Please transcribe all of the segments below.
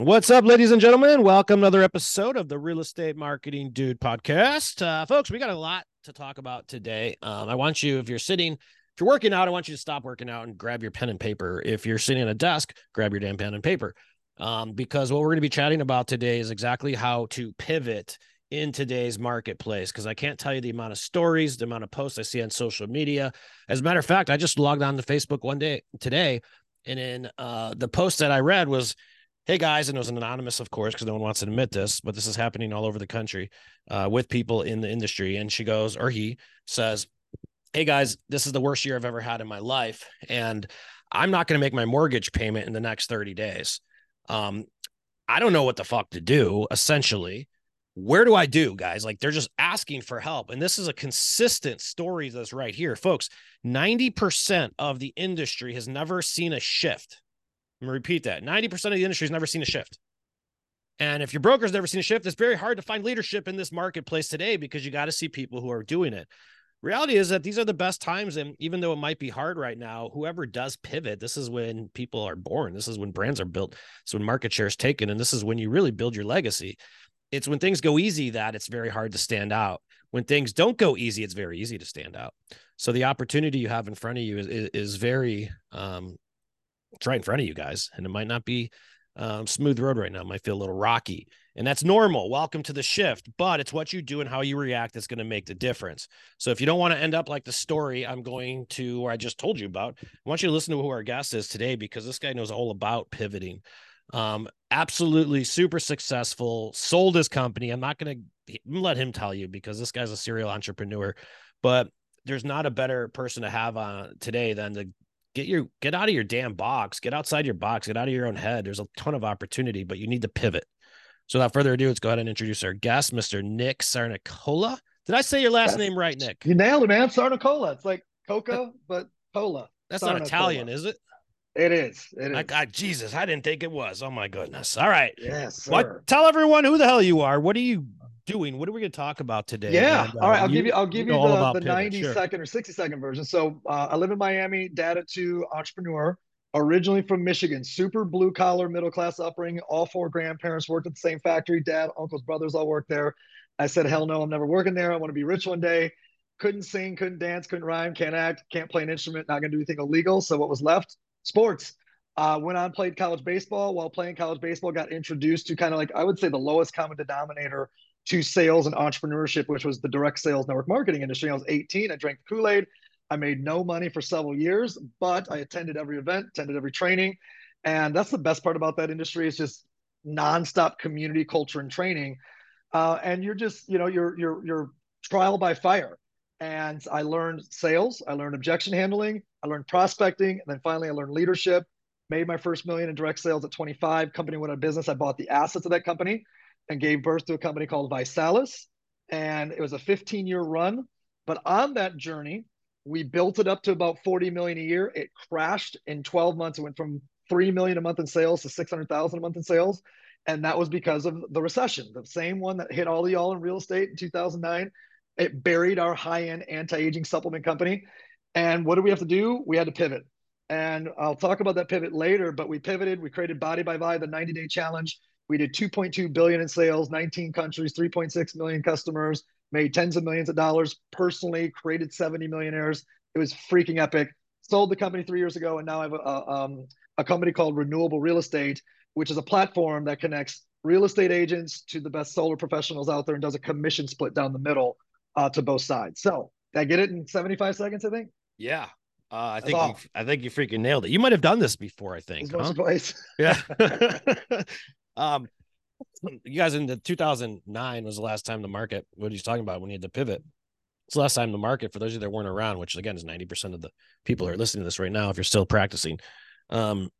What's up, ladies and gentlemen? Welcome to another episode of the Real Estate Marketing Dude podcast. Uh, folks, we got a lot to talk about today. Um, I want you, if you're sitting, if you're working out, I want you to stop working out and grab your pen and paper. If you're sitting at a desk, grab your damn pen and paper. Um, because what we're going to be chatting about today is exactly how to pivot in today's marketplace. Because I can't tell you the amount of stories, the amount of posts I see on social media. As a matter of fact, I just logged on to Facebook one day today, and in uh, the post that I read was hey guys, and it was an anonymous, of course, because no one wants to admit this, but this is happening all over the country uh, with people in the industry. And she goes, or he says, hey guys, this is the worst year I've ever had in my life, and I'm not going to make my mortgage payment in the next 30 days. Um, I don't know what the fuck to do. Essentially, where do I do, guys? Like they're just asking for help. And this is a consistent story that's right here. Folks, 90% of the industry has never seen a shift I'm gonna repeat that. 90% of the industry has never seen a shift. And if your broker's never seen a shift, it's very hard to find leadership in this marketplace today because you got to see people who are doing it. Reality is that these are the best times. And even though it might be hard right now, whoever does pivot, this is when people are born. This is when brands are built. It's when market share is taken. And this is when you really build your legacy. It's when things go easy that it's very hard to stand out. When things don't go easy, it's very easy to stand out. So the opportunity you have in front of you is, is, is very um, it's right in front of you guys, and it might not be um, smooth road right now. It might feel a little rocky, and that's normal. Welcome to the shift, but it's what you do and how you react that's going to make the difference. So if you don't want to end up like the story I'm going to, or I just told you about, I want you to listen to who our guest is today because this guy knows all about pivoting. Um, absolutely super successful, sold his company. I'm not going to let him tell you because this guy's a serial entrepreneur, but there's not a better person to have on today than the get your get out of your damn box, get outside your box, get out of your own head. There's a ton of opportunity, but you need to pivot. So without further ado, let's go ahead and introduce our guest, Mr. Nick Sarnicola. Did I say your last That's, name right, Nick? You nailed it, man. Sarnicola. It's like Coca, but cola. That's Sarnicola. not Italian, is it? It is. It is. God, Jesus, I didn't think it was. Oh my goodness. All right. Yes. What? Tell everyone who the hell you are. What do you doing? What are we going to talk about today? Yeah. And, uh, All right. I'll you, give you. I'll give you, you the, the 90 sure. second or 60 second version. So uh, I live in Miami. Dad to entrepreneur. Originally from Michigan, super blue collar, middle class upbringing. All four grandparents worked at the same factory. Dad, uncles, brothers all worked there. I said, hell no, I'm never working there. I want to be rich one day. Couldn't sing, couldn't dance, couldn't rhyme, can't act, can't play an instrument, not going to do anything illegal. So what was left? Sports. Uh, went on, played college baseball. While playing college baseball, got introduced to kind of like I would say the lowest common denominator to sales and entrepreneurship, which was the direct sales network marketing industry. I was 18. I drank Kool Aid. I made no money for several years, but I attended every event, attended every training. And that's the best part about that industry is just nonstop community culture and training. Uh, and you're just, you know, you're, you're, you're trial by fire. And I learned sales, I learned objection handling, I learned prospecting, and then finally I learned leadership. Made my first million in direct sales at 25. Company went out of business. I bought the assets of that company and gave birth to a company called ViSalus. And it was a 15 year run. But on that journey, we built it up to about 40 million a year. It crashed in 12 months. It went from 3 million a month in sales to 600,000 a month in sales. And that was because of the recession, the same one that hit all of y'all in real estate in 2009. It buried our high end anti aging supplement company. And what did we have to do? We had to pivot. And I'll talk about that pivot later, but we pivoted. We created Body by Vi, the 90 day challenge. We did 2.2 billion in sales, 19 countries, 3.6 million customers, made tens of millions of dollars personally, created 70 millionaires. It was freaking epic. Sold the company three years ago, and now I have a, um, a company called Renewable Real Estate, which is a platform that connects real estate agents to the best solar professionals out there and does a commission split down the middle uh, to both sides. So, did I get it in 75 seconds? I think. Yeah, uh, I think you, I think you freaking nailed it. You might have done this before. I think. Huh? Yeah. Um, you guys in the 2009 was the last time the market. What he's talking about when he had to pivot. It's the last time the market for those of you that weren't around, which again is 90% of the people who are listening to this right now. If you're still practicing, um,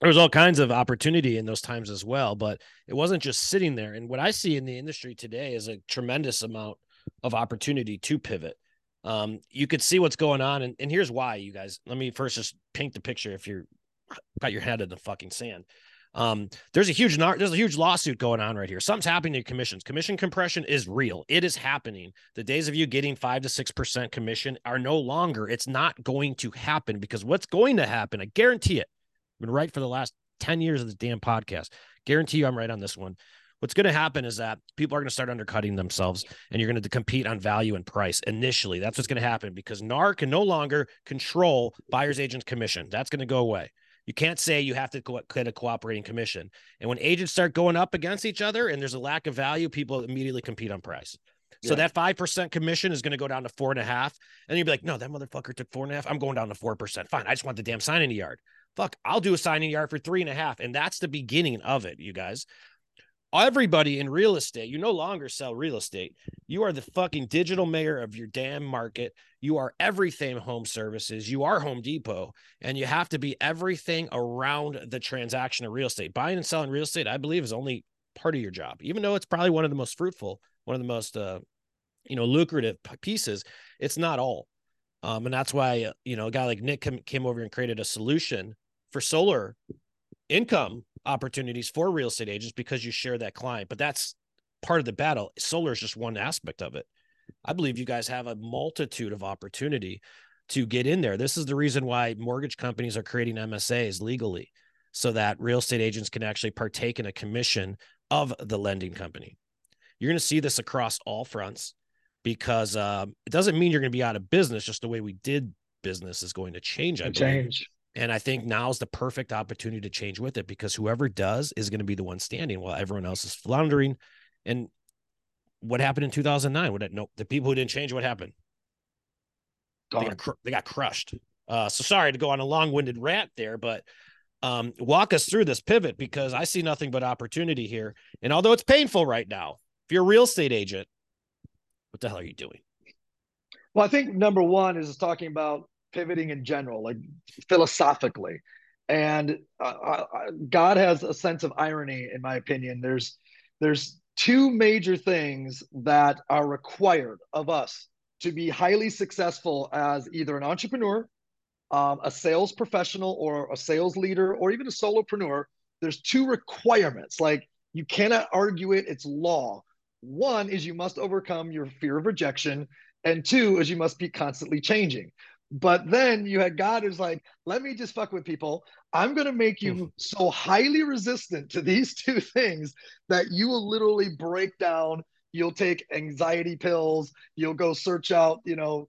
there was all kinds of opportunity in those times as well, but it wasn't just sitting there. And what I see in the industry today is a tremendous amount of opportunity to pivot. Um, you could see what's going on, and, and here's why, you guys. Let me first just paint the picture if you're got your head in the fucking sand. Um, there's a huge there's a huge lawsuit going on right here. Something's happening to commissions. Commission compression is real. It is happening. The days of you getting five to six percent commission are no longer. It's not going to happen because what's going to happen, I guarantee it. I've been right for the last 10 years of this damn podcast. Guarantee you I'm right on this one. What's going to happen is that people are going to start undercutting themselves and you're going to compete on value and price initially. That's what's going to happen because NAR can no longer control buyer's agent's commission. That's going to go away. You can't say you have to get a cooperating commission. And when agents start going up against each other and there's a lack of value, people immediately compete on price. So yeah. that five percent commission is going to go down to four and a half, and you'd be like, "No, that motherfucker took four and a half. I'm going down to four percent. Fine, I just want the damn sign in the yard. Fuck, I'll do a signing yard for three and a half, and that's the beginning of it, you guys everybody in real estate, you no longer sell real estate. You are the fucking digital mayor of your damn market. You are everything home services. You are Home Depot, and you have to be everything around the transaction of real estate. Buying and selling real estate, I believe, is only part of your job, even though it's probably one of the most fruitful, one of the most, uh, you know, lucrative pieces. It's not all. Um, and that's why, uh, you know, a guy like Nick came, came over and created a solution for solar income opportunities for real estate agents because you share that client. But that's part of the battle. Solar is just one aspect of it. I believe you guys have a multitude of opportunity to get in there. This is the reason why mortgage companies are creating MSAs legally so that real estate agents can actually partake in a commission of the lending company. You're going to see this across all fronts because um, it doesn't mean you're going to be out of business. Just the way we did business is going to change. I change. And I think now is the perfect opportunity to change with it because whoever does is going to be the one standing while everyone else is floundering. And what happened in 2009? What no, the people who didn't change, what happened? They got, cr- they got, crushed. Uh, so sorry to go on a long-winded rant there, but um, walk us through this pivot because I see nothing but opportunity here. And although it's painful right now, if you're a real estate agent, what the hell are you doing? Well, I think number one is talking about pivoting in general, like philosophically. And uh, uh, God has a sense of irony, in my opinion. There's there's two major things that are required of us to be highly successful as either an entrepreneur, um, a sales professional, or a sales leader, or even a solopreneur. There's two requirements. Like you cannot argue it; it's law. One is you must overcome your fear of rejection, and two is you must be constantly changing. But then you had God who's like, let me just fuck with people. I'm going to make you hmm. so highly resistant to these two things that you will literally break down. You'll take anxiety pills. You'll go search out, you know,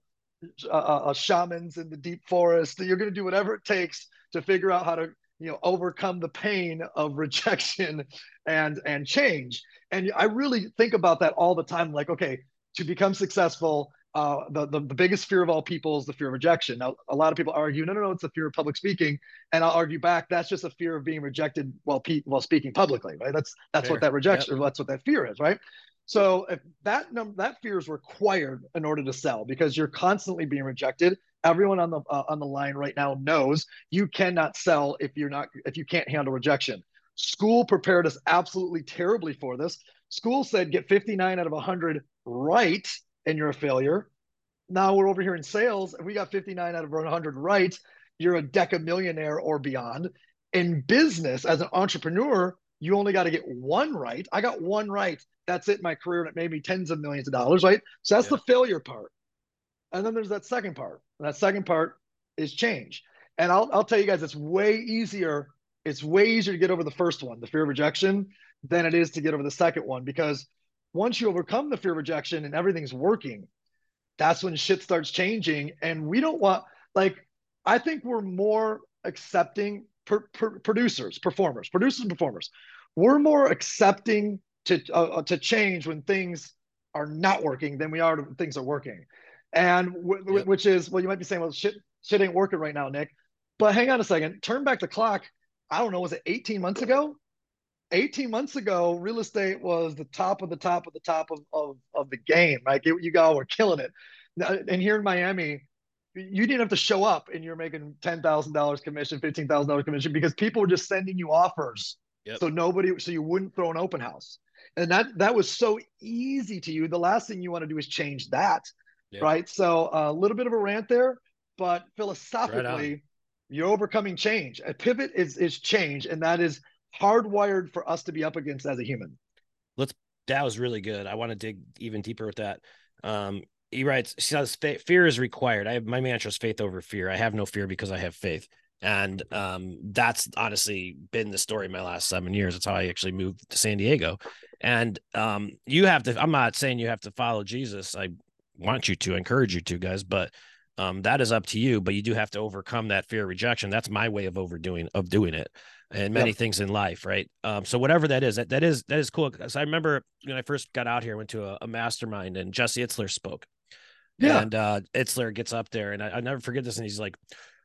uh, uh, uh shamans in the deep forest. You're going to do whatever it takes to figure out how to, you know, overcome the pain of rejection and and change. And I really think about that all the time. Like, okay, to become successful, uh, the, the, the biggest fear of all people is the fear of rejection. Now, a lot of people argue, no, no, no, it's the fear of public speaking, and I'll argue back. That's just a fear of being rejected while pe- while speaking publicly, right? That's that's Fair. what that rejection, yep. that's what that fear is, right? So if that num- that fear is required in order to sell because you're constantly being rejected. Everyone on the uh, on the line right now knows you cannot sell if you're not if you can't handle rejection. School prepared us absolutely terribly for this. School said get 59 out of 100 right and you're a failure. Now we're over here in sales. If we got 59 out of 100 right, you're a deca millionaire or beyond. In business, as an entrepreneur, you only got to get one right. I got one right. That's it. My career, and it made me tens of millions of dollars, right? So that's yeah. the failure part. And then there's that second part. And that second part is change. And I'll, I'll tell you guys, it's way easier. It's way easier to get over the first one, the fear of rejection, than it is to get over the second one because once you overcome the fear of rejection and everything's working, that's when shit starts changing. And we don't want, like, I think we're more accepting per, per, producers, performers, producers and performers. We're more accepting to uh, uh, to change when things are not working than we are when things are working. And w- which is, well, you might be saying, well, shit, shit ain't working right now, Nick. But hang on a second. Turn back the clock. I don't know, was it 18 months ago? 18 months ago, real estate was the top of the top of the top of, of, of the game. Like it, you guys were killing it. And here in Miami, you didn't have to show up and you're making $10,000 commission, $15,000 commission because people were just sending you offers. Yep. So nobody, so you wouldn't throw an open house. And that, that was so easy to you. The last thing you want to do is change that. Yep. Right. So a little bit of a rant there, but philosophically, right you're overcoming change. A pivot is, is change. And that is hardwired for us to be up against as a human. Let's, that was really good. I want to dig even deeper with that. Um, he writes, he says, fear is required. I have my mantra is faith over fear. I have no fear because I have faith. And um, that's honestly been the story my last seven years. That's how I actually moved to San Diego. And um, you have to, I'm not saying you have to follow Jesus. I want you to encourage you to, guys, but um, that is up to you. But you do have to overcome that fear of rejection. That's my way of overdoing of doing it and many yep. things in life, right? Um, so whatever that is, that, that is that is cool. Because I remember when I first got out here, I went to a, a mastermind and Jesse Itzler spoke. Yeah. And uh, Itzler gets up there, and I, never forget this. And he's like,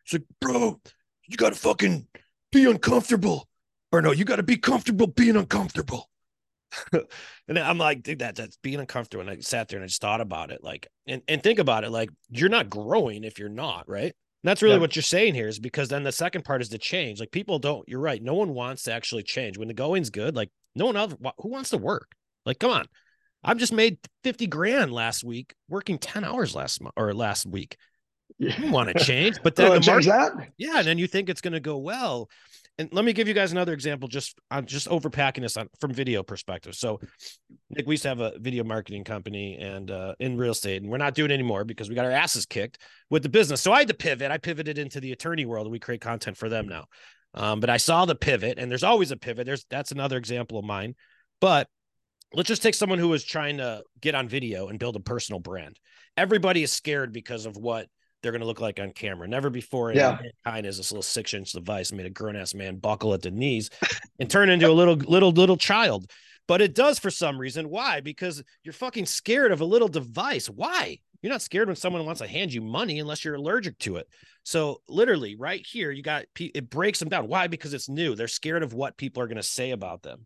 "He's like, bro, you got to fucking be uncomfortable, or no, you got to be comfortable being uncomfortable." and I'm like, dude, that that's being uncomfortable. And I sat there and I just thought about it, like, and and think about it, like, you're not growing if you're not, right? And that's really yeah. what you're saying here is because then the second part is to change. Like people don't, you're right. No one wants to actually change when the going's good. Like no one else, who wants to work? Like, come on. I've just made 50 grand last week working 10 hours last month or last week. Yeah. You want to change, but then the market, that? yeah, and then you think it's going to go well. And let me give you guys another example. Just I'm just overpacking this on from video perspective. So, Nick, we used to have a video marketing company and uh, in real estate, and we're not doing anymore because we got our asses kicked with the business. So I had to pivot. I pivoted into the attorney world, and we create content for them now. Um, but I saw the pivot, and there's always a pivot. There's that's another example of mine. But let's just take someone who is trying to get on video and build a personal brand. Everybody is scared because of what they're going to look like on camera. Never before in yeah. mankind has this little six inch device made a grown ass man buckle at the knees and turn into a little little little child. But it does for some reason. Why? Because you're fucking scared of a little device. Why? You're not scared when someone wants to hand you money unless you're allergic to it. So literally, right here, you got it breaks them down. Why? Because it's new. They're scared of what people are going to say about them.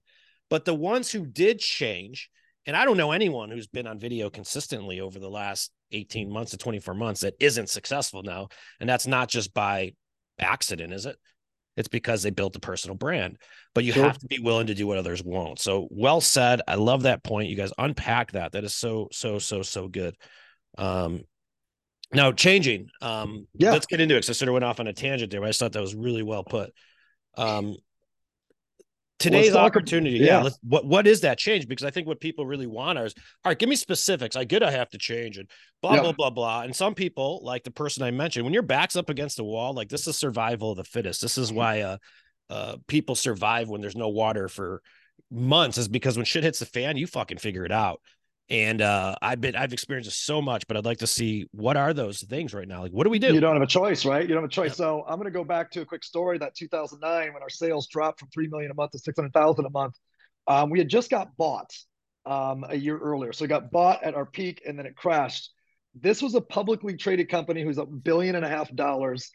But the ones who did change, and I don't know anyone who's been on video consistently over the last 18 months to 24 months that isn't successful now. And that's not just by accident, is it? It's because they built a personal brand, but you sure. have to be willing to do what others won't. So well said. I love that point. You guys unpack that. That is so, so, so, so good. Um, now changing. Um, yeah, let's get into it. So I sort of went off on a tangent there, but I just thought that was really well put. Um, today's opportunity. Yeah, yeah. what what is that change? Because i think what people really want is all right give me specifics. I get i have to change and blah blah blah blah. And some people like the person i mentioned when your back's up against the wall like this is survival of the fittest. This is mm-hmm. why uh uh people survive when there's no water for months is because when shit hits the fan you fucking figure it out and uh, I've been I've experienced so much, but I'd like to see what are those things right now. Like, what do we do? You don't have a choice, right? You don't have a choice. Yeah. So I'm going to go back to a quick story. That 2009, when our sales dropped from three million a month to 600,000 a month, um, we had just got bought um, a year earlier. So we got bought at our peak, and then it crashed. This was a publicly traded company who's a billion and a half dollars,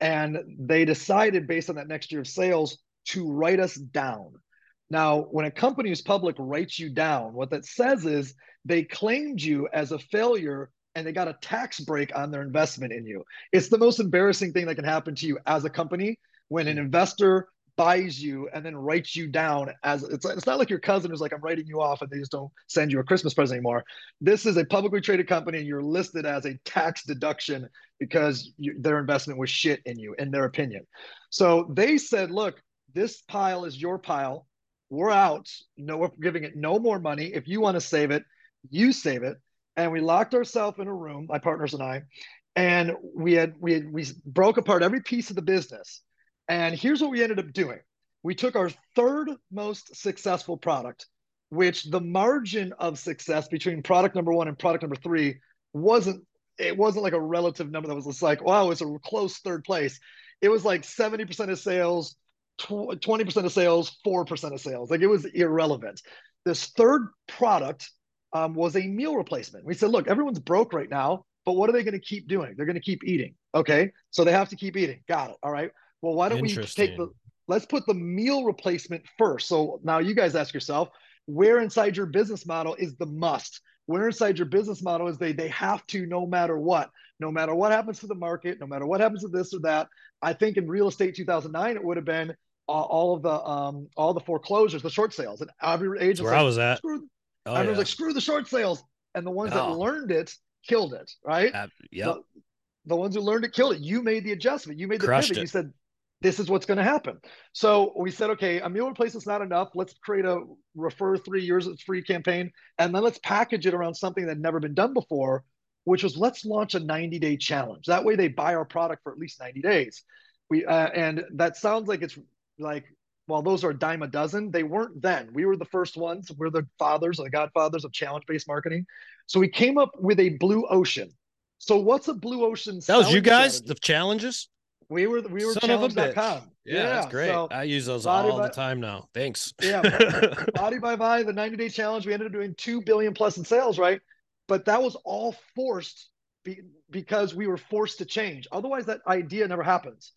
and they decided based on that next year of sales to write us down. Now, when a company is public writes you down, what that says is they claimed you as a failure and they got a tax break on their investment in you. It's the most embarrassing thing that can happen to you as a company when an investor buys you and then writes you down as it's, it's not like your cousin who's like i'm writing you off and they just don't send you a christmas present anymore this is a publicly traded company and you're listed as a tax deduction because you, their investment was shit in you in their opinion so they said look this pile is your pile we're out. No, we're giving it no more money. If you want to save it, you save it. And we locked ourselves in a room, my partners and I, and we had we had, we broke apart every piece of the business. And here's what we ended up doing: we took our third most successful product, which the margin of success between product number one and product number three wasn't it wasn't like a relative number that was just like wow it's a close third place it was like 70% of sales 20% of sales, 4% of sales. Like it was irrelevant. This third product um, was a meal replacement. We said, look, everyone's broke right now, but what are they going to keep doing? They're going to keep eating. Okay. So they have to keep eating. Got it. All right. Well, why don't we take the, let's put the meal replacement first. So now you guys ask yourself, where inside your business model is the must? where inside your business model is they they have to no matter what, no matter what happens to the market, no matter what happens to this or that. I think in real estate 2009 it would have been uh, all of the um all the foreclosures, the short sales, and every agent. Where like, I was at. Screw, oh, everyone's yeah. like screw the short sales, and the ones oh. that learned it killed it, right? Uh, yeah. The, the, ones who learned it killed it. You made the adjustment. You made the Crushed pivot. It. You said this is what's going to happen. So we said, okay, a meal replacement is not enough. Let's create a refer three years free campaign, and then let's package it around something that never been done before, which was let's launch a 90 day challenge. That way they buy our product for at least 90 days. We uh, and that sounds like it's like well, those are a dime a dozen. They weren't then. We were the first ones. We're the fathers or the godfathers of challenge based marketing. So we came up with a blue ocean. So what's a blue ocean? That was you guys, strategy? the challenges. We were we were challenge.com. Yeah, yeah, that's great. So I use those all by, the time now. Thanks. Yeah. body by body, the 90 day challenge, we ended up doing 2 billion plus in sales, right? But that was all forced be, because we were forced to change. Otherwise, that idea never happens.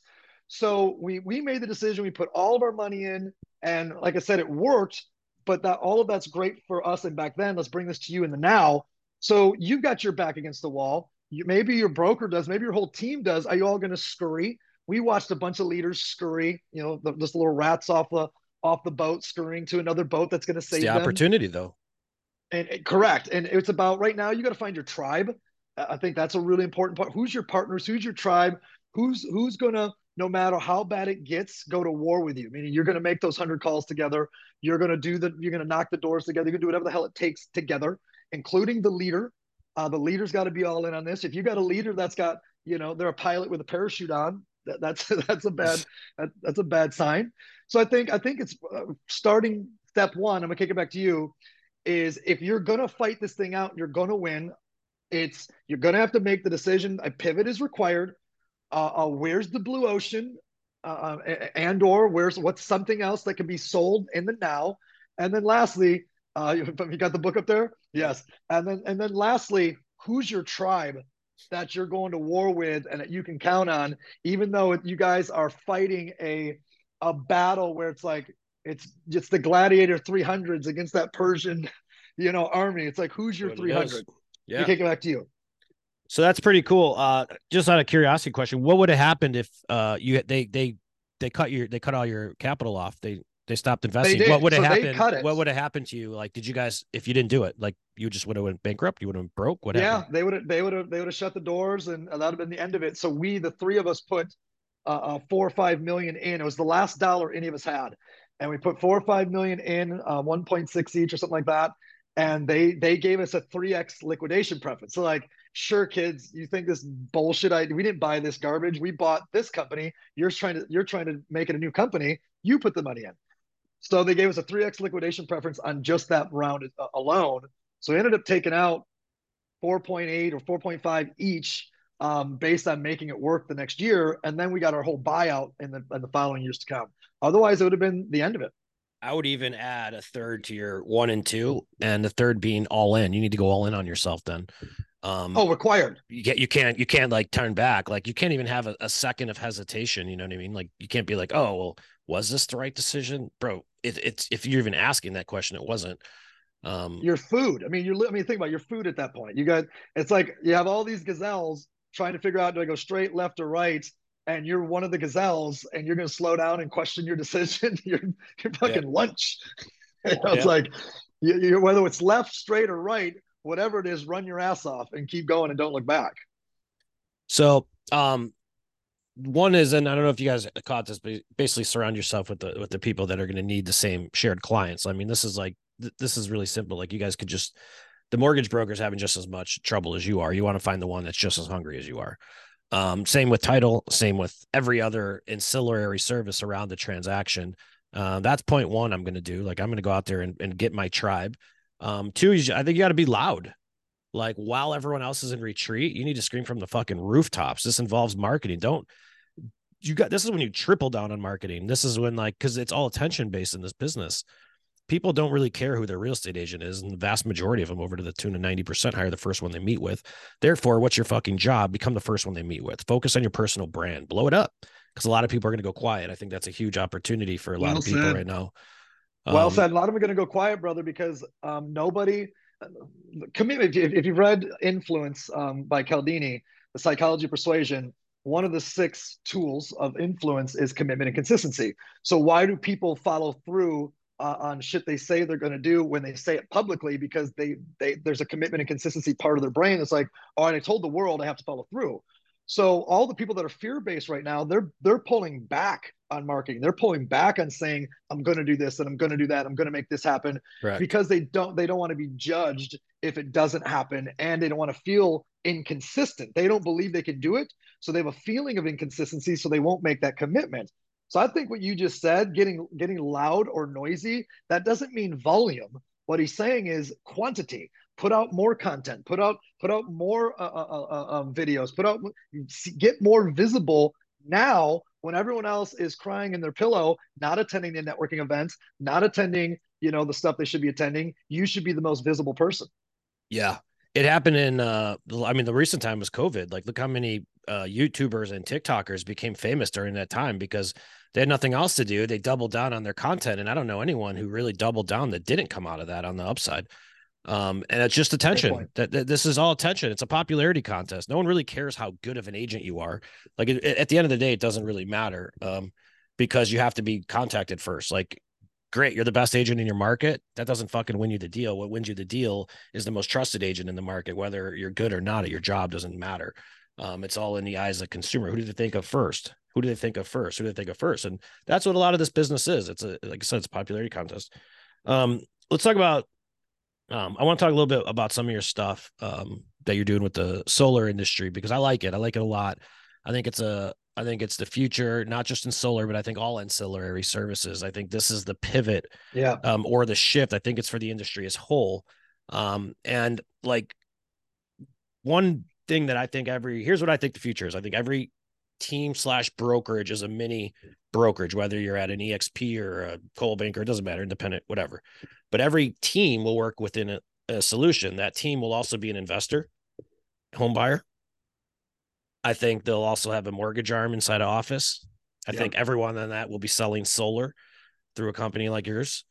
So we we made the decision. We put all of our money in, and like I said, it worked. But that all of that's great for us. And back then, let's bring this to you in the now. So you've got your back against the wall you, maybe your broker does, maybe your whole team does. Are you all going to scurry? We watched a bunch of leaders scurry, you know, the, just little rats off the off the boat, scurrying to another boat that's going to save it's the them. opportunity, though. And, and correct, and it's about right now. You got to find your tribe. I think that's a really important part. Who's your partners? Who's your tribe? Who's who's gonna no matter how bad it gets, go to war with you. Meaning you're gonna make those hundred calls together. You're gonna do the. You're gonna knock the doors together. You're gonna do whatever the hell it takes together, including the leader uh, the leader's got to be all in on this. If you got a leader that's got, you know, they're a pilot with a parachute on, that, that's that's a bad that, that's a bad sign. So I think I think it's uh, starting step one. I'm gonna kick it back to you. Is if you're gonna fight this thing out, you're gonna win. It's you're gonna have to make the decision. A pivot is required. Uh, uh, where's the blue ocean, uh, uh and or where's what's something else that can be sold in the now? And then lastly, uh, you, got the book up there? Yes. And then and then lastly, who's your tribe that you're going to war with and that you can count on, even though you guys are fighting a a battle where it's like it's just the gladiator 300s against that Persian, you know, army. It's like who's your 300? Yeah. You kick it back to you. So that's pretty cool. Uh, just out of curiosity question, what would have happened if uh you they they they cut your they cut all your capital off? They they stopped investing. What would have so happened? What would have happened to you? Like, did you guys, if you didn't do it, like you just would have went bankrupt? You would have broke? What yeah, they would have. They would have. They would have shut the doors, and that would have been the end of it. So we, the three of us, put uh, uh, four or five million in. It was the last dollar any of us had, and we put four or five million in, uh, one point six each or something like that. And they they gave us a three x liquidation preference. So like, sure, kids, you think this bullshit? I we didn't buy this garbage. We bought this company. You're trying to you're trying to make it a new company. You put the money in. So they gave us a 3x liquidation preference on just that round uh, alone. So we ended up taking out 4.8 or 4.5 each um, based on making it work the next year. And then we got our whole buyout in the, in the following years to come. Otherwise, it would have been the end of it. I would even add a third to your one and two, and the third being all in. You need to go all in on yourself then. Um, oh, required. You get you can't you can't like turn back. Like you can't even have a, a second of hesitation. You know what I mean? Like you can't be like, oh well, was this the right decision, bro? It, it's if you're even asking that question, it wasn't. Um, your food. I mean, you're. I mean, think about your food at that point. You got. It's like you have all these gazelles trying to figure out do I go straight, left, or right, and you're one of the gazelles, and you're going to slow down and question your decision. you're you're fucking yeah. lunch. you know, It's like you, you, whether it's left, straight, or right, whatever it is, run your ass off and keep going and don't look back. So, um, one is, and I don't know if you guys caught this, but basically surround yourself with the with the people that are going to need the same shared clients. I mean, this is like th- this is really simple. Like you guys could just the mortgage broker's having just as much trouble as you are. You want to find the one that's just as hungry as you are. Um, same with title, same with every other ancillary service around the transaction. Uh, that's point one I'm going to do. Like I'm going to go out there and, and get my tribe. Um, two, I think you got to be loud. Like while everyone else is in retreat, you need to scream from the fucking rooftops. This involves marketing. Don't you got this is when you triple down on marketing. This is when like because it's all attention based in this business. People don't really care who their real estate agent is, and the vast majority of them, over to the tune of ninety percent, hire the first one they meet with. Therefore, what's your fucking job? Become the first one they meet with. Focus on your personal brand. Blow it up, because a lot of people are going to go quiet. I think that's a huge opportunity for a lot well of people said. right now. Well um, said. A lot of them are going to go quiet, brother, because um, nobody commitment. If, if you've read Influence um, by Cialdini, the psychology of persuasion, one of the six tools of influence is commitment and consistency. So why do people follow through uh, on shit they say they're going to do when they say it publicly? Because they they there's a commitment and consistency part of their brain that's like, oh, and I told the world I have to follow through. So all the people that are fear based right now, they're they're pulling back on marketing. They're pulling back on saying I'm going to do this and I'm going to do that. I'm going to make this happen Correct. because they don't they don't want to be judged if it doesn't happen and they don't want to feel inconsistent. They don't believe they can do it, so they have a feeling of inconsistency so they won't make that commitment. So I think what you just said, getting getting loud or noisy, that doesn't mean volume. What he's saying is quantity put out more content put out put out more uh, uh, uh, uh um, videos put out get more visible now when everyone else is crying in their pillow not attending the networking events not attending you know the stuff they should be attending you should be the most visible person. Yeah. It happened in uh i mean the recent time was covid. Like look how many uh youtubers and tiktokers became famous during that time because they had nothing else to do. They doubled down on their content. And i don't know anyone who really doubled down that didn't come out of that on the upside um, and it's just attention. That, that, this is all attention. It's a popularity contest. No one really cares how good of an agent you are. Like it, at the end of the day, it doesn't really matter. Um, because you have to be contacted first. Like, great, you're the best agent in your market. That doesn't fucking win you the deal. What wins you the deal is the most trusted agent in the market, whether you're good or not at your job doesn't matter. Um, it's all in the eyes of the consumer. Who do they think of first? Who do they think of first? Who do they think of first? And that's what a lot of this business is. It's a like I said, it's a popularity contest. Um, let's talk about um, I want to talk a little bit about some of your stuff um, that you're doing with the solar industry because I like it. I like it a lot. I think it's a I think it's the future, not just in solar, but I think all ancillary services. I think this is the pivot, yeah, um, or the shift. I think it's for the industry as whole. Um, and like one thing that I think every here's what I think the future is. I think every team slash brokerage is a mini brokerage, whether you're at an EXP or a Coldwell Banker, it doesn't matter, independent, whatever. But every team will work within a, a solution. That team will also be an investor, home buyer. I think they'll also have a mortgage arm inside of office. I yep. think everyone on that will be selling solar through a company like yours.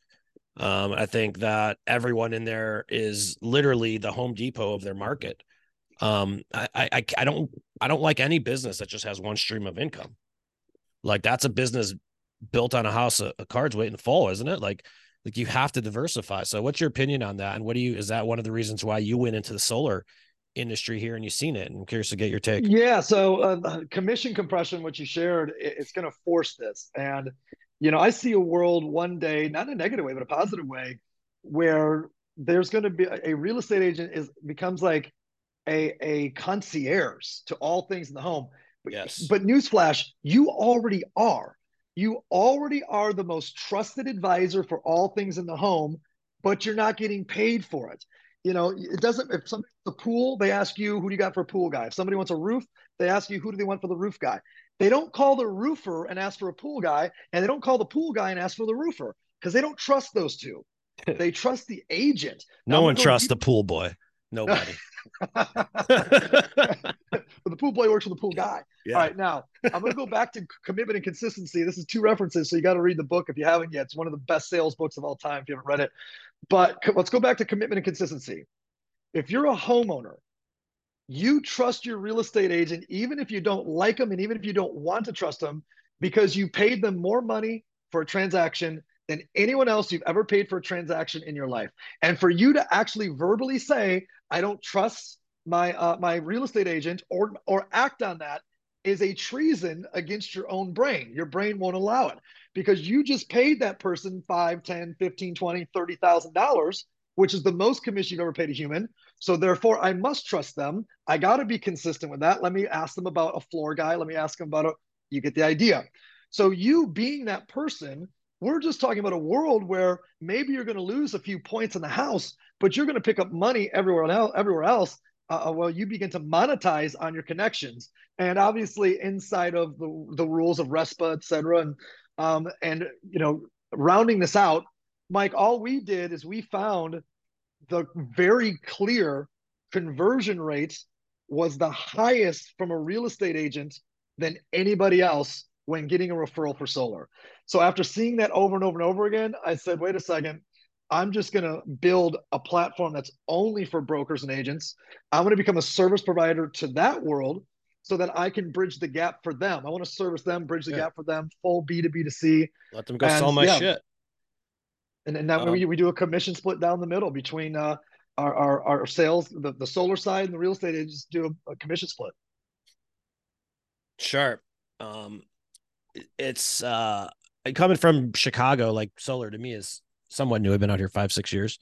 Um, I think that everyone in there is literally the Home Depot of their market. Um, I, I, I don't, I don't like any business that just has one stream of income. Like that's a business built on a house of, cards waiting to fall, isn't it? Like, like you have to diversify. So, what's your opinion on that? And what do you is that one of the reasons why you went into the solar industry here and you've seen it? And I'm curious to get your take. Yeah. So, uh, commission compression, what you shared, it's going to force this. And you know, I see a world one day, not in a negative way, but a positive way, where there's going to be a real estate agent is becomes like a a concierge to all things in the home. But, Yes. But newsflash, you already are. You already are the most trusted advisor for all things in the home, but you're not getting paid for it. You know, it doesn't, if somebody wants a pool, they ask you, who do you got for a pool guy? If somebody wants a roof, they ask you, who do they want for the roof guy? They don't call the roofer and ask for a pool guy, and they don't call the pool guy and ask for the roofer because they don't trust those two. they trust the agent. No now, one trusts the pool boy. Nobody. the pool boy works for the pool guy. Yeah. All right, now I'm going to go back to commitment and consistency. This is two references, so you got to read the book if you haven't yet. It's one of the best sales books of all time if you haven't read it. But let's go back to commitment and consistency. If you're a homeowner, you trust your real estate agent, even if you don't like them and even if you don't want to trust them, because you paid them more money for a transaction than anyone else you've ever paid for a transaction in your life. And for you to actually verbally say, I don't trust my uh, my real estate agent or or act on that is a treason against your own brain. Your brain won't allow it because you just paid that person 5, 10, 15, 20, 30,000 dollars, which is the most commission you've ever paid a human. So therefore I must trust them. I got to be consistent with that. Let me ask them about a floor guy. Let me ask them about a you get the idea. So you being that person we're just talking about a world where maybe you're going to lose a few points in the house, but you're going to pick up money everywhere else. Everywhere else, uh, uh, well, you begin to monetize on your connections, and obviously inside of the, the rules of RESPA, et cetera, and um, and you know, rounding this out, Mike, all we did is we found the very clear conversion rates was the highest from a real estate agent than anybody else when getting a referral for solar. So after seeing that over and over and over again, I said, wait a second, I'm just going to build a platform that's only for brokers and agents. I'm going to become a service provider to that world so that I can bridge the gap for them. I want to service them, bridge the yeah. gap for them, full B2B to C. Let them go and, sell my yeah. shit. And, and then um, we, we do a commission split down the middle between uh, our, our, our sales, the, the solar side and the real estate agents do a, a commission split. Sure. Um, it's uh, coming from Chicago, like solar to me is somewhat new. I've been out here five, six years.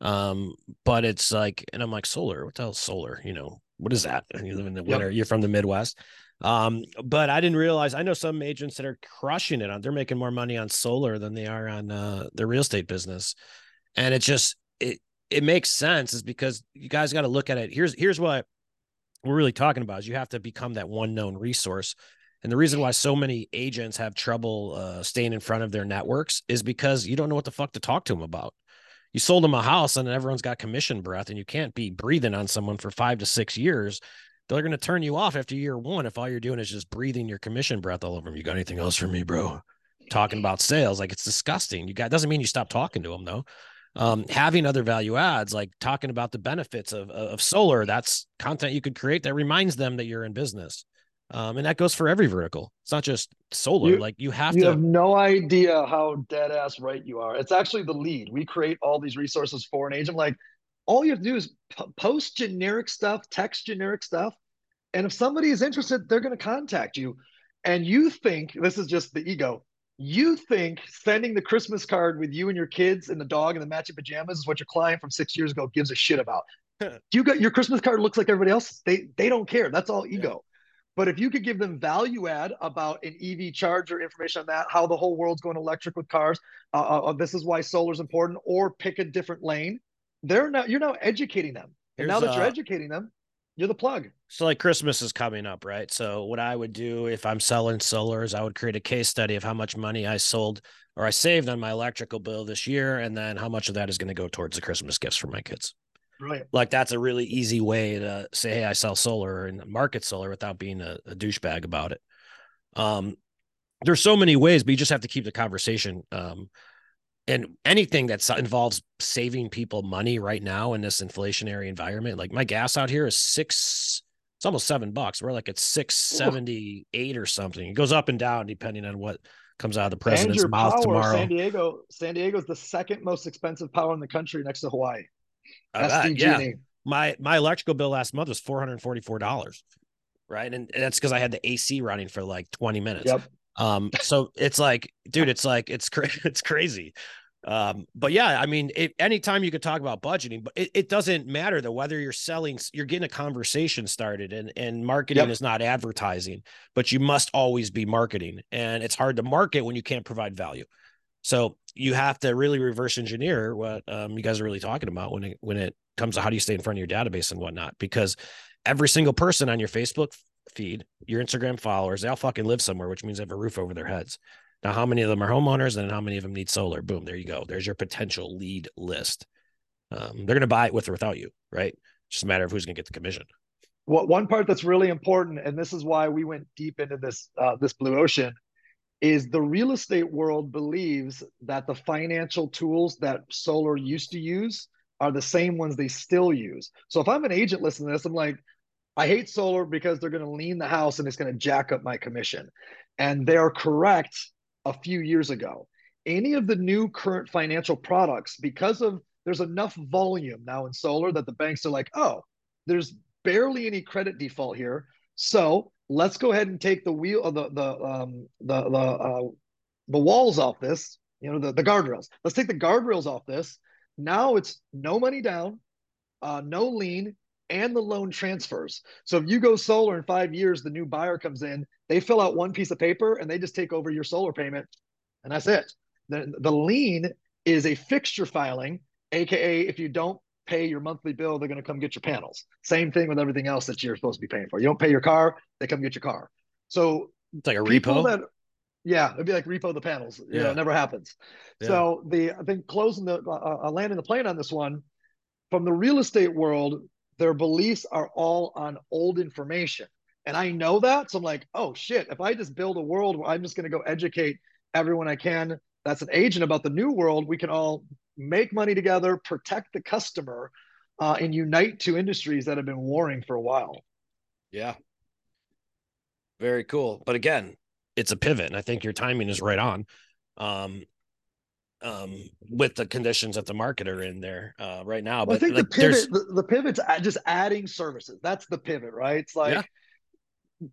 Um, but it's like, and I'm like, solar, what the hell solar? You know, what is that? And you live in the winter, yep. you're from the Midwest. Um, but I didn't realize I know some agents that are crushing it on they're making more money on solar than they are on uh their real estate business. And it just it it makes sense is because you guys got to look at it. Here's here's what we're really talking about is you have to become that one known resource and the reason why so many agents have trouble uh, staying in front of their networks is because you don't know what the fuck to talk to them about. You sold them a house and everyone's got commission breath, and you can't be breathing on someone for five to six years. They're going to turn you off after year one if all you're doing is just breathing your commission breath all over them. You got anything else for me, bro? Talking about sales, like it's disgusting. You got doesn't mean you stop talking to them though. Um, having other value adds, like talking about the benefits of of solar, that's content you could create that reminds them that you're in business. Um, and that goes for every vertical. It's not just solar. You, like you have you to. You have no idea how dead ass right you are. It's actually the lead. We create all these resources for an agent. Like all you have to do is p- post generic stuff, text generic stuff, and if somebody is interested, they're going to contact you. And you think this is just the ego. You think sending the Christmas card with you and your kids and the dog and the matching pajamas is what your client from six years ago gives a shit about. Do you got your Christmas card looks like everybody else. They they don't care. That's all ego. But if you could give them value add about an EV charger, information on that, how the whole world's going electric with cars, uh, uh, uh this is why solar is important, or pick a different lane, they're now you're now educating them. And Here's, now that you're uh, educating them, you're the plug. So like Christmas is coming up, right? So what I would do if I'm selling solar is I would create a case study of how much money I sold or I saved on my electrical bill this year, and then how much of that is going to go towards the Christmas gifts for my kids. Right. Like that's a really easy way to say, hey, I sell solar and market solar without being a, a douchebag about it. Um, there's so many ways, but you just have to keep the conversation. Um, and anything that involves saving people money right now in this inflationary environment, like my gas out here is six, it's almost seven bucks. We're like at six seventy eight or something. It goes up and down depending on what comes out of the president's mouth power, tomorrow. San Diego, San Diego is the second most expensive power in the country next to Hawaii. SDG. Yeah. My my electrical bill last month was four hundred forty four dollars, right? And that's because I had the AC running for like twenty minutes. Yep. Um. So it's like, dude, it's like it's cra- it's crazy. Um. But yeah, I mean, it, anytime you could talk about budgeting, but it, it doesn't matter though whether you're selling, you're getting a conversation started, and and marketing yep. is not advertising, but you must always be marketing, and it's hard to market when you can't provide value. So you have to really reverse engineer what um, you guys are really talking about when it when it comes to how do you stay in front of your database and whatnot. Because every single person on your Facebook feed, your Instagram followers, they all fucking live somewhere, which means they have a roof over their heads. Now, how many of them are homeowners and how many of them need solar? Boom, there you go. There's your potential lead list. Um, they're going to buy it with or without you, right? It's just a matter of who's going to get the commission. Well, one part that's really important, and this is why we went deep into this uh, this blue ocean, is the real estate world believes that the financial tools that solar used to use are the same ones they still use. So if I'm an agent listening to this, I'm like, I hate solar because they're going to lean the house and it's going to jack up my commission. And they're correct a few years ago. Any of the new current financial products, because of there's enough volume now in solar that the banks are like, oh, there's barely any credit default here. So let's go ahead and take the wheel of the the um the the uh, the walls off this you know the, the guardrails. Let's take the guardrails off this. Now it's no money down uh no lien and the loan transfers. So if you go solar in five years the new buyer comes in they fill out one piece of paper and they just take over your solar payment and that's it. The, the lien is a fixture filing aka if you don't pay your monthly bill, they're going to come get your panels. Same thing with everything else that you're supposed to be paying for. You don't pay your car, they come get your car. So it's like a repo. That, yeah, it'd be like repo the panels. You yeah. know, it never happens. Yeah. So the I think closing the uh, uh, landing the plane on this one from the real estate world, their beliefs are all on old information. And I know that. So I'm like, oh shit, if I just build a world where I'm just going to go educate everyone I can that's an agent about the new world, we can all make money together, protect the customer, uh, and unite two industries that have been warring for a while. Yeah. Very cool. But again, it's a pivot, and I think your timing is right on. Um, um, with the conditions that the market are in there uh, right now. Well, but I think like, the pivot, the, the, pivot's just adding services. That's the pivot, right? It's like yeah.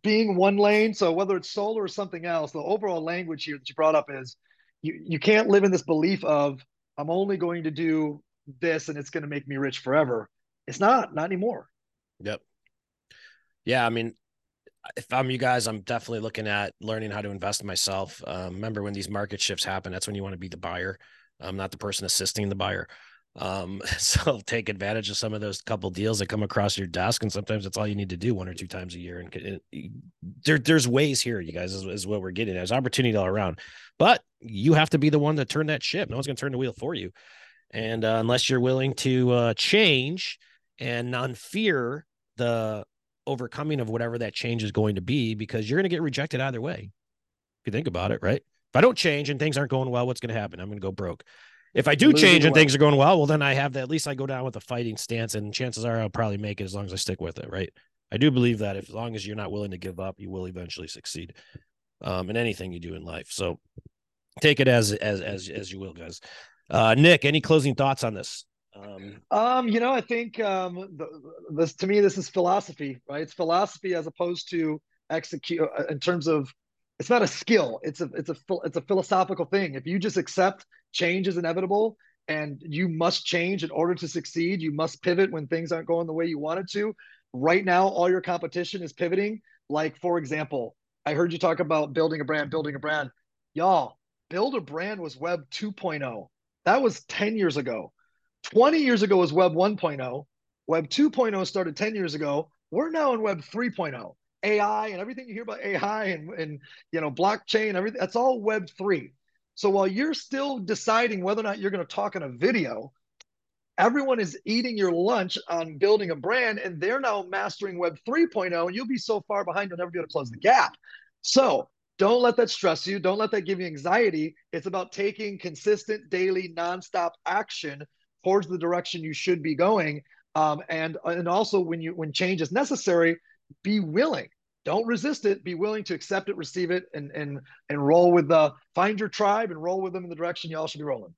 being one lane. So whether it's solar or something else, the overall language here that you brought up is you you can't live in this belief of I'm only going to do this and it's going to make me rich forever. It's not, not anymore. Yep. Yeah, I mean, if I'm you guys, I'm definitely looking at learning how to invest in myself. Um, remember when these market shifts happen, that's when you want to be the buyer, um, not the person assisting the buyer. Um, so take advantage of some of those couple deals that come across your desk, and sometimes that's all you need to do one or two times a year. And, and there, there's ways here, you guys, is, is what we're getting. There's opportunity all around, but you have to be the one to turn that ship. No one's going to turn the wheel for you, and uh, unless you're willing to uh, change and non-fear the overcoming of whatever that change is going to be because you're going to get rejected either way. If you think about it, right? If I don't change and things aren't going well, what's going to happen? I'm going to go broke. If I do change and things are going well, well, then I have that. At least I go down with a fighting stance, and chances are I'll probably make it as long as I stick with it, right? I do believe that if, as long as you're not willing to give up, you will eventually succeed um, in anything you do in life. So take it as as as as you will, guys. Uh, Nick, any closing thoughts on this? Um, um, you know, I think um, the, this to me, this is philosophy, right? It's philosophy as opposed to execute uh, in terms of it's not a skill. It's a it's a it's a philosophical thing. If you just accept change is inevitable and you must change in order to succeed, you must pivot when things aren't going the way you wanted to. Right now, all your competition is pivoting. Like for example, I heard you talk about building a brand, building a brand. Y'all, build a brand was Web 2.0. That was 10 years ago 20 years ago was Web 1.0. Web 2.0 started 10 years ago. We're now in Web 3.0. AI and everything you hear about AI and, and you know blockchain, everything that's all Web 3. So while you're still deciding whether or not you're going to talk in a video, everyone is eating your lunch on building a brand and they're now mastering Web 3.0 and you'll be so far behind you'll never be able to close the gap. So don't let that stress you. Don't let that give you anxiety. It's about taking consistent, daily, nonstop action towards the direction you should be going. Um, and and also when you when change is necessary, be willing. Don't resist it. Be willing to accept it, receive it, and and and roll with the find your tribe and roll with them in the direction you all should be rolling.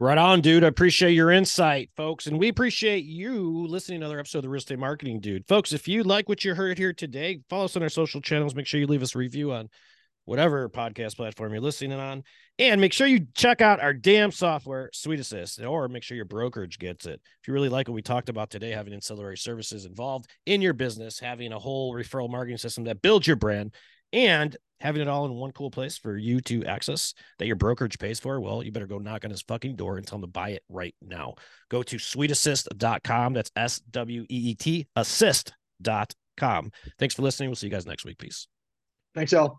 Right on, dude. I appreciate your insight, folks. And we appreciate you listening to another episode of the Real Estate Marketing Dude. Folks, if you like what you heard here today, follow us on our social channels. Make sure you leave us a review on whatever podcast platform you're listening on. And make sure you check out our damn software, Sweet Assist, or make sure your brokerage gets it. If you really like what we talked about today, having ancillary services involved in your business, having a whole referral marketing system that builds your brand, and having it all in one cool place for you to access that your brokerage pays for, well, you better go knock on his fucking door and tell him to buy it right now. Go to sweetassist.com. That's S W E E T assist.com. Thanks for listening. We'll see you guys next week. Peace. Thanks, y'all.